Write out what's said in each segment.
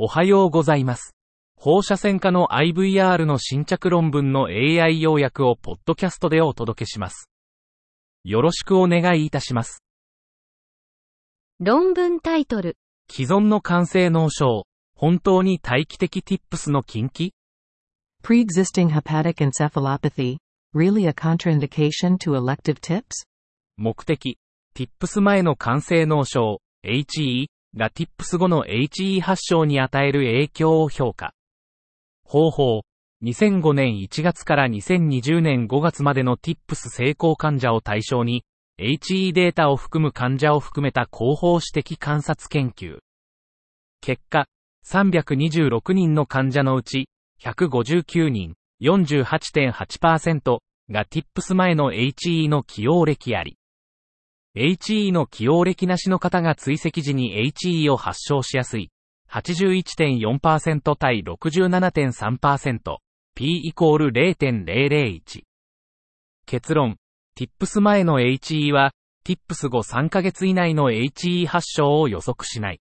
おはようございます。放射線科の IVR の新着論文の AI 要約をポッドキャストでお届けします。よろしくお願いいたします。論文タイトル。既存の肝性脳症、本当に待機的 TIPS の禁忌 Pre-existing hepatic encephalopathy, really a contraindication to elective tips? 目的、TIPS 前の肝性脳症、HE が TIPS 後の HE 発症に与える影響を評価。方法、2005年1月から2020年5月までの TIPS 成功患者を対象に、HE データを含む患者を含めた広報指摘観察研究。結果、326人の患者のうち、159人、48.8%が TIPS 前の HE の起用歴あり。HE の起用歴なしの方が追跡時に HE を発症しやすい。81.4%対67.3%。P イコール0.001。結論。TIPS 前の HE は、TIPS 後3ヶ月以内の HE 発症を予測しない。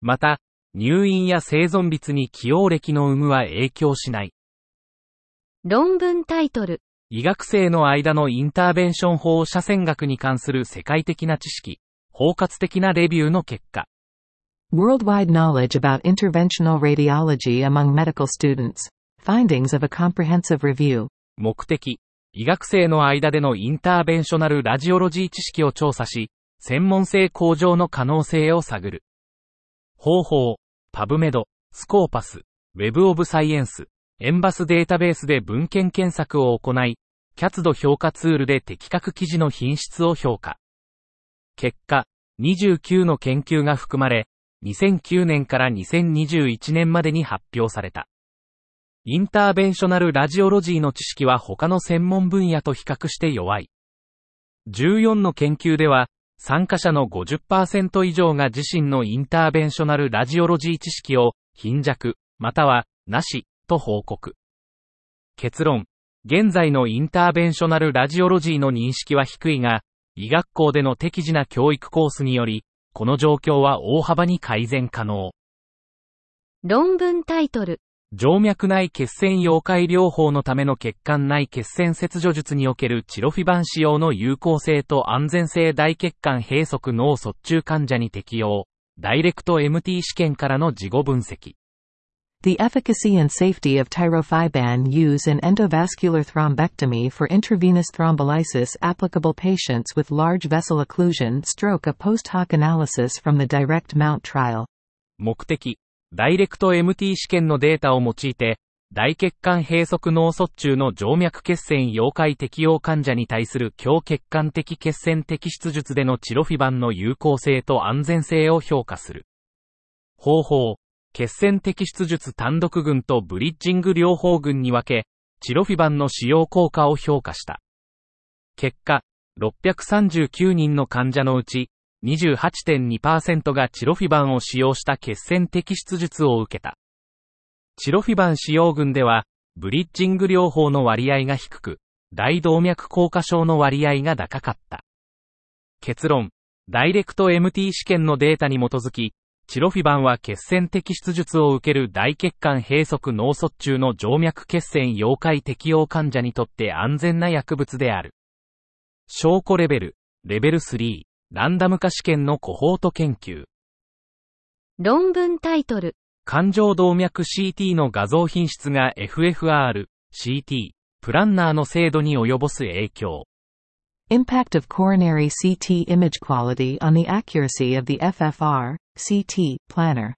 また、入院や生存率に起用歴の有無は影響しない。論文タイトル。医学生の間のインターベンション法射線学に関する世界的な知識、包括的なレビューの結果。Worldwide knowledge about interventional radiology among medical students. Findings of a comprehensive review. 目的、医学生の間でのインターベンショナルラジオロジー知識を調査し、専門性向上の可能性を探る。方法、パブメド、スコーパス、ウェブオブサイエンス、エンバスデータベースで文献検索を行い、キャツド評価ツールで的確記事の品質を評価。結果、29の研究が含まれ、2009年から2021年までに発表された。インターベンショナルラジオロジーの知識は他の専門分野と比較して弱い。14の研究では、参加者の50%以上が自身のインターベンショナルラジオロジー知識を貧弱、またはなし、と報告。結論。現在のインターベンショナルラジオロジーの認識は低いが、医学校での適時な教育コースにより、この状況は大幅に改善可能。論文タイトル。静脈内血栓溶解療法のための血管内血栓切除術におけるチロフィバン使用の有効性と安全性大血管閉塞脳卒中患者に適用。ダイレクト MT 試験からの事後分析。The efficacy and safety of tirofiban use in endovascular thrombectomy for intravenous thrombolysis applicable patients with large vessel occlusion stroke a post hoc analysis from the direct mount trial. 目的。ダイレクト MT 試験のデータを用いて、大血管閉塞脳卒中の静脈血栓溶解適用患者に対する強血管的血栓摘出術でのチロフィバンの有効性と安全性を評価する。方法。血栓摘出術単独群とブリッジング療法群に分け、チロフィバンの使用効果を評価した。結果、639人の患者のうち、28.2%がチロフィバンを使用した血栓摘出術を受けた。チロフィバン使用群では、ブリッジング療法の割合が低く、大動脈硬化症の割合が高かった。結論、ダイレクト MT 試験のデータに基づき、チロフィバンは血栓摘出術を受ける大血管閉塞脳卒中の静脈血栓溶解適用患者にとって安全な薬物である。証拠レベル、レベル3、ランダム化試験のコホート研究。論文タイトル。感情動脈 CT の画像品質が FFR、CT、プランナーの精度に及ぼす影響。Impact of coronary CT image quality on the accuracy of the FFR, CT, planner.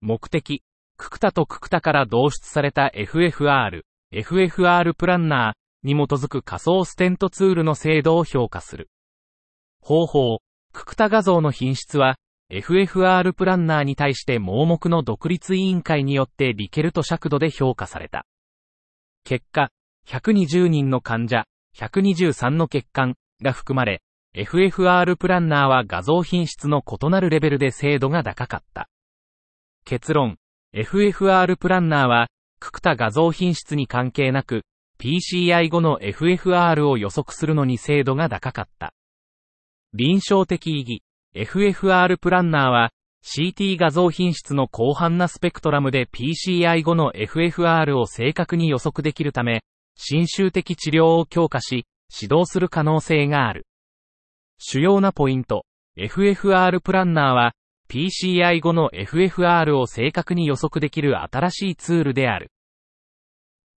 目的。ククタとククタから導出された FFR、FFR プランナーに基づく仮想ステントツールの精度を評価する。方法。ククタ画像の品質は、FFR プランナーに対して盲目の独立委員会によってリケルト尺度で評価された。結果、120人の患者、123の血管が含まれ、FFR プランナーは画像品質の異なるレベルで精度が高かった。結論、FFR プランナーは、ククタ画像品質に関係なく、PCI 後の FFR を予測するのに精度が高かった。臨床的意義、FFR プランナーは、CT 画像品質の広範なスペクトラムで PCI 後の FFR を正確に予測できるため、侵襲的治療を強化し、指導する可能性がある。主要なポイント、FFR プランナーは、PCI 後の FFR を正確に予測できる新しいツールである。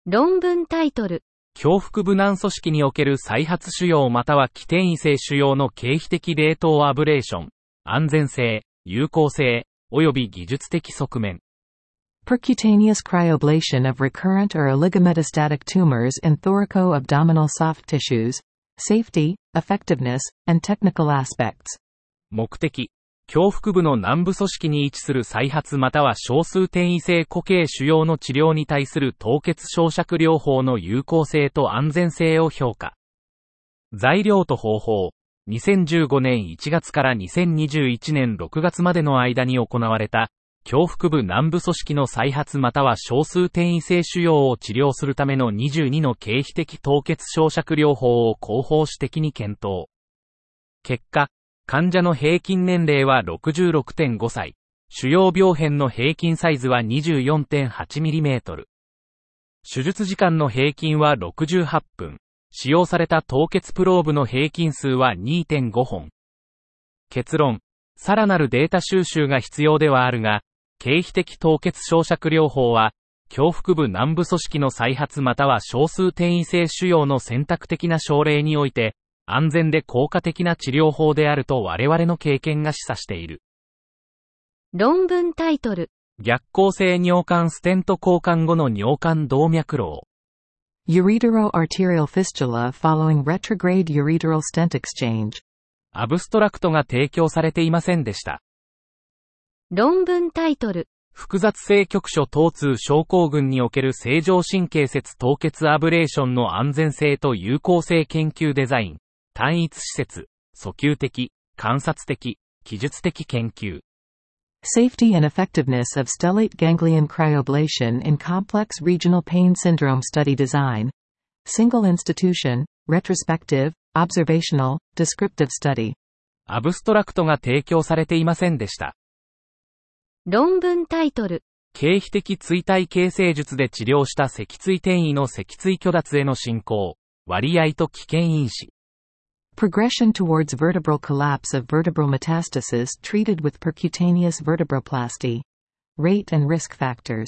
論文タイトル。胸腹部軟組織における再発腫瘍または起転移性腫瘍の経皮的冷凍アブレーション、安全性、有効性、及び技術的側面。Percutaneous cryoablation of recurrent or oligometastatic tumors in thoraco-abdominal soft tissues. Safety, effectiveness, and technical aspects. 目的、胸腹部の南部組織に位置する再発または少数転移性固形腫瘍の治療に対する凍結焼灼療法の有効性と安全性を評価。材料と方法。2015年1月から2021年6月までの間に行われた、胸腹部南部組織の再発または少数転移性腫瘍を治療するための22の経皮的凍結焼灼療法を広報史的に検討。結果、患者の平均年齢は66.5歳。主要病変の平均サイズは 24.8mm。手術時間の平均は68分。使用された凍結プローブの平均数は2.5本。結論。さらなるデータ収集が必要ではあるが、経皮的凍結焼灼療法は、胸腹部南部組織の再発または少数転移性腫瘍の選択的な症例において、安全で効果的な治療法であると我々の経験が示唆している。論文タイトル。逆行性尿管ステント交換後の尿管動脈瘻。Ureteroarterial fistula following retrograde ureteral stent exchange. アブストラクトが提供されていませんでした。論文タイトル。複雑性局所疼痛症候群における正常神経節凍結アブレーションの安全性と有効性研究デザイン。単一施設、訴求的、観察的、記述的研究。Safety and effectiveness of stellate ganglion cryoablation in complex regional pain syndrome study design. Single institution, retrospective, observational, descriptive study. アブストラクトが提供されていませんでした。論文タイトル。経皮的椎体形成術で治療した脊椎転移の脊椎虚脱への進行、割合と危険因子。Progression towards vertebral collapse of vertebral metastasis treated with percutaneous vertebroplasty. Rate and risk factors.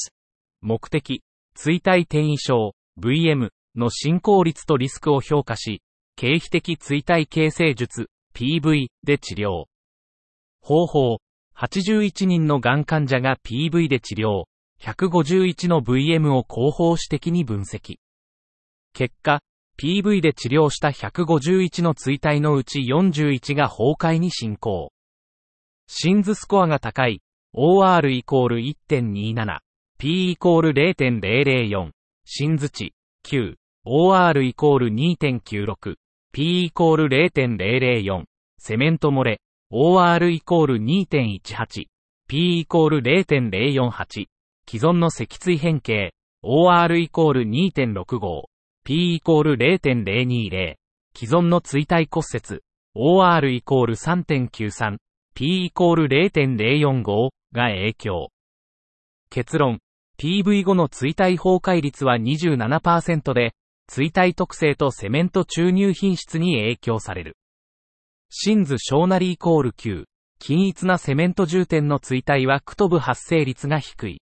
目的、椎体転移症、VM の進行率とリスクを評価し、経皮的椎体形成術、PV で治療。方法、81人のがん患者が PV で治療、151の VM を後方史的に分析。結果、PV で治療した151の椎体のうち41が崩壊に進行。シンズスコアが高い、OR イコール1.27、P イコール0.004、シンズ値、9、OR イコール2.96、P イコール0.004、セメント漏れ、OR イコール2.18、P イコール0.048、既存の脊椎変形、OR イコール2.65、P イコール0.020、既存の椎体骨折、OR イコール3.93、P イコール0.045が影響。結論、PV 後の椎体崩壊率は27%で、椎体特性とセメント注入品質に影響される。シンズ小なりイコール9、均一なセメント重点の椎体はクトブ発生率が低い。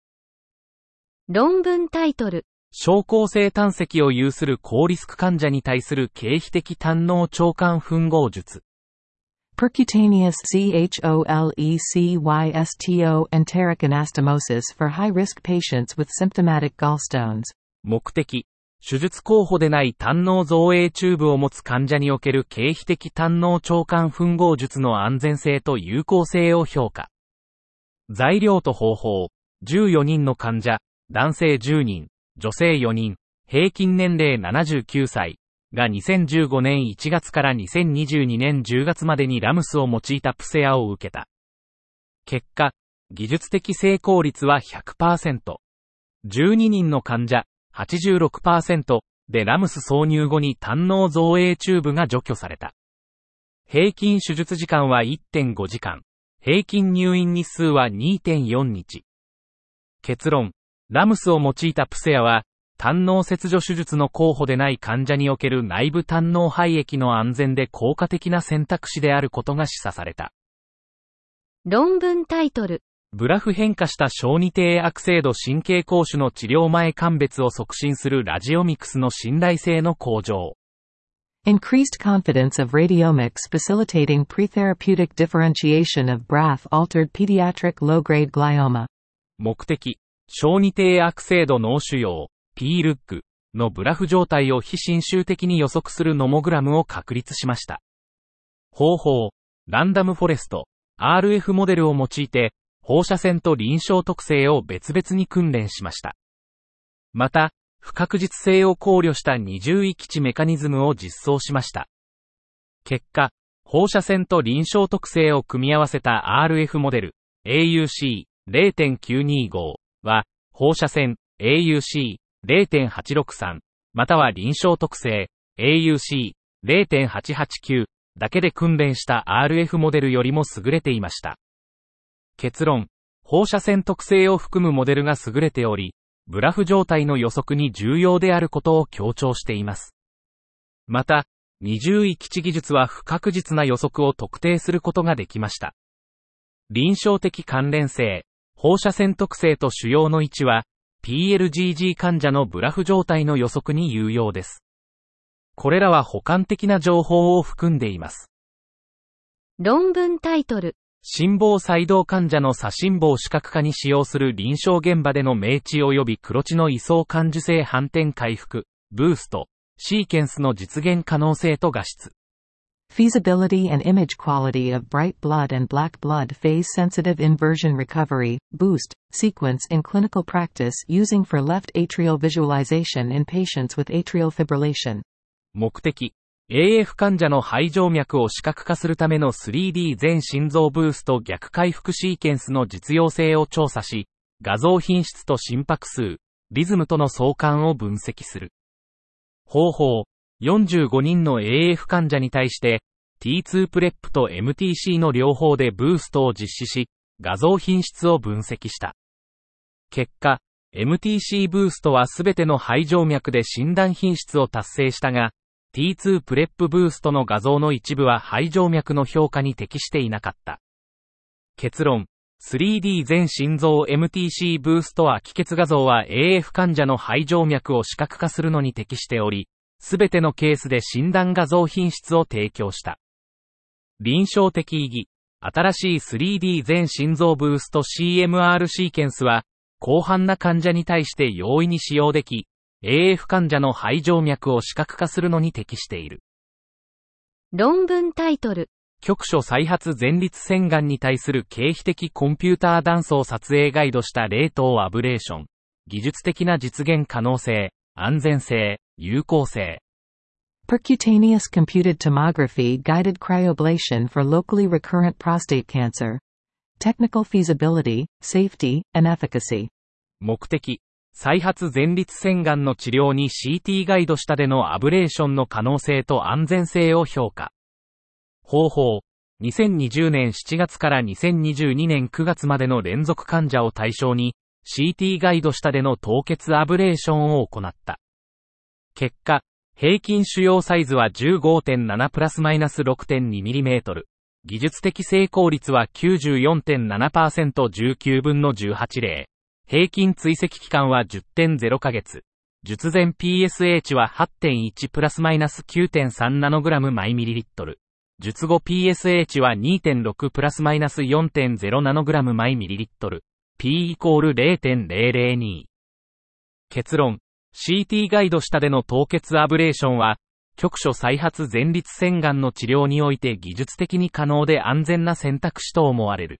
論文タイトル。症候性胆石を有する高リスク患者に対する経皮的胆脳腸管吻合術。Percutaneous CHOLECYSTO enteric anastomosis for high-risk patients with symptomatic gallstones. 目的、手術候補でない胆脳造影チューブを持つ患者における経皮的胆脳腸管吻合術の安全性と有効性を評価。材料と方法、14人の患者、男性10人、女性4人、平均年齢79歳が2015年1月から2022年10月までにラムスを用いたプセアを受けた。結果、技術的成功率は100%。12人の患者、86%でラムス挿入後に胆脳造影チューブが除去された。平均手術時間は1.5時間。平均入院日数は2.4日。結論、ラムスを用いたプセアは、胆脳切除手術の候補でない患者における内部胆脳肺液の安全で効果的な選択肢であることが示唆された。論文タイトル。ブラフ変化した小児低悪性度神経膠腫の治療前鑑別を促進するラジオミクスの信頼性の向上。Increased confidence of radiomics facilitating pretherapeutic differentiation of BRAF-altered pediatric low-grade glioma. 目的、小児低悪性度脳腫瘍、P-LUG のブラフ状態を非侵襲的に予測するノモグラムを確立しました。方法、ランダムフォレスト、RF モデルを用いて、放射線と臨床特性を別々に訓練しました。また、不確実性を考慮した二重域値メカニズムを実装しました。結果、放射線と臨床特性を組み合わせた RF モデル AUC0.925 は、放射線 AUC0.863 または臨床特性 AUC0.889 だけで訓練した RF モデルよりも優れていました。結論、放射線特性を含むモデルが優れており、ブラフ状態の予測に重要であることを強調しています。また、二重域値技術は不確実な予測を特定することができました。臨床的関連性、放射線特性と主要の位置は、PLGG 患者のブラフ状態の予測に有用です。これらは補完的な情報を含んでいます。論文タイトル心房細動患者の左心房視覚化に使用する臨床現場での明治及び黒地の位相感受性反転回復、ブースト、シーケンスの実現可能性と画質。Feasibility and image quality of bright blood and black blood phase sensitive inversion recovery, boost, sequence in clinical practice using for left atrial visualization in patients with atrial fibrillation. 目的、AF 患者の肺静脈を視覚化するための 3D 全心臓ブースト逆回復シーケンスの実用性を調査し、画像品質と心拍数、リズムとの相関を分析する。方法、45人の AF 患者に対して、T2 プレップと MTC の両方でブーストを実施し、画像品質を分析した。結果、MTC ブーストはすべての肺静脈で診断品質を達成したが、T2 プレップブーストの画像の一部は肺静脈の評価に適していなかった。結論、3D 全心臓 MTC ブーストは気血画像は AF 患者の肺静脈を視覚化するのに適しており、すべてのケースで診断画像品質を提供した。臨床的意義、新しい 3D 全心臓ブースト CMR シーケンスは、広範な患者に対して容易に使用でき、AF 患者の肺静脈を視覚化するのに適している。論文タイトル。局所再発前立腺がんに対する経費的コンピューター断層撮影ガイドした冷凍アブレーション。技術的な実現可能性、安全性、有効性。Percutaneous computed tomography guided cryoablation for locally recurrent prostate cancer. Technical feasibility, safety, and efficacy. 目的、再発前立腺がんの治療に CT ガイド下でのアブレーションの可能性と安全性を評価。方法、2020年7月から2022年9月までの連続患者を対象に CT ガイド下での凍結アブレーションを行った。結果、平均主要サイズは15.7プラスマイナス 6.2mm。技術的成功率は94.7% 19分の18例。平均追跡期間は10.0ヶ月。術前 PSH は8.1プラスマイナス9.3ナノグラムマイミリリットル。術後 PSH は2.6プラスマイナス4.0ナノグラムマイミリリットル。P イコール0.002。結論。CT ガイド下での凍結アブレーションは、局所再発前立腺がんの治療において技術的に可能で安全な選択肢と思われる。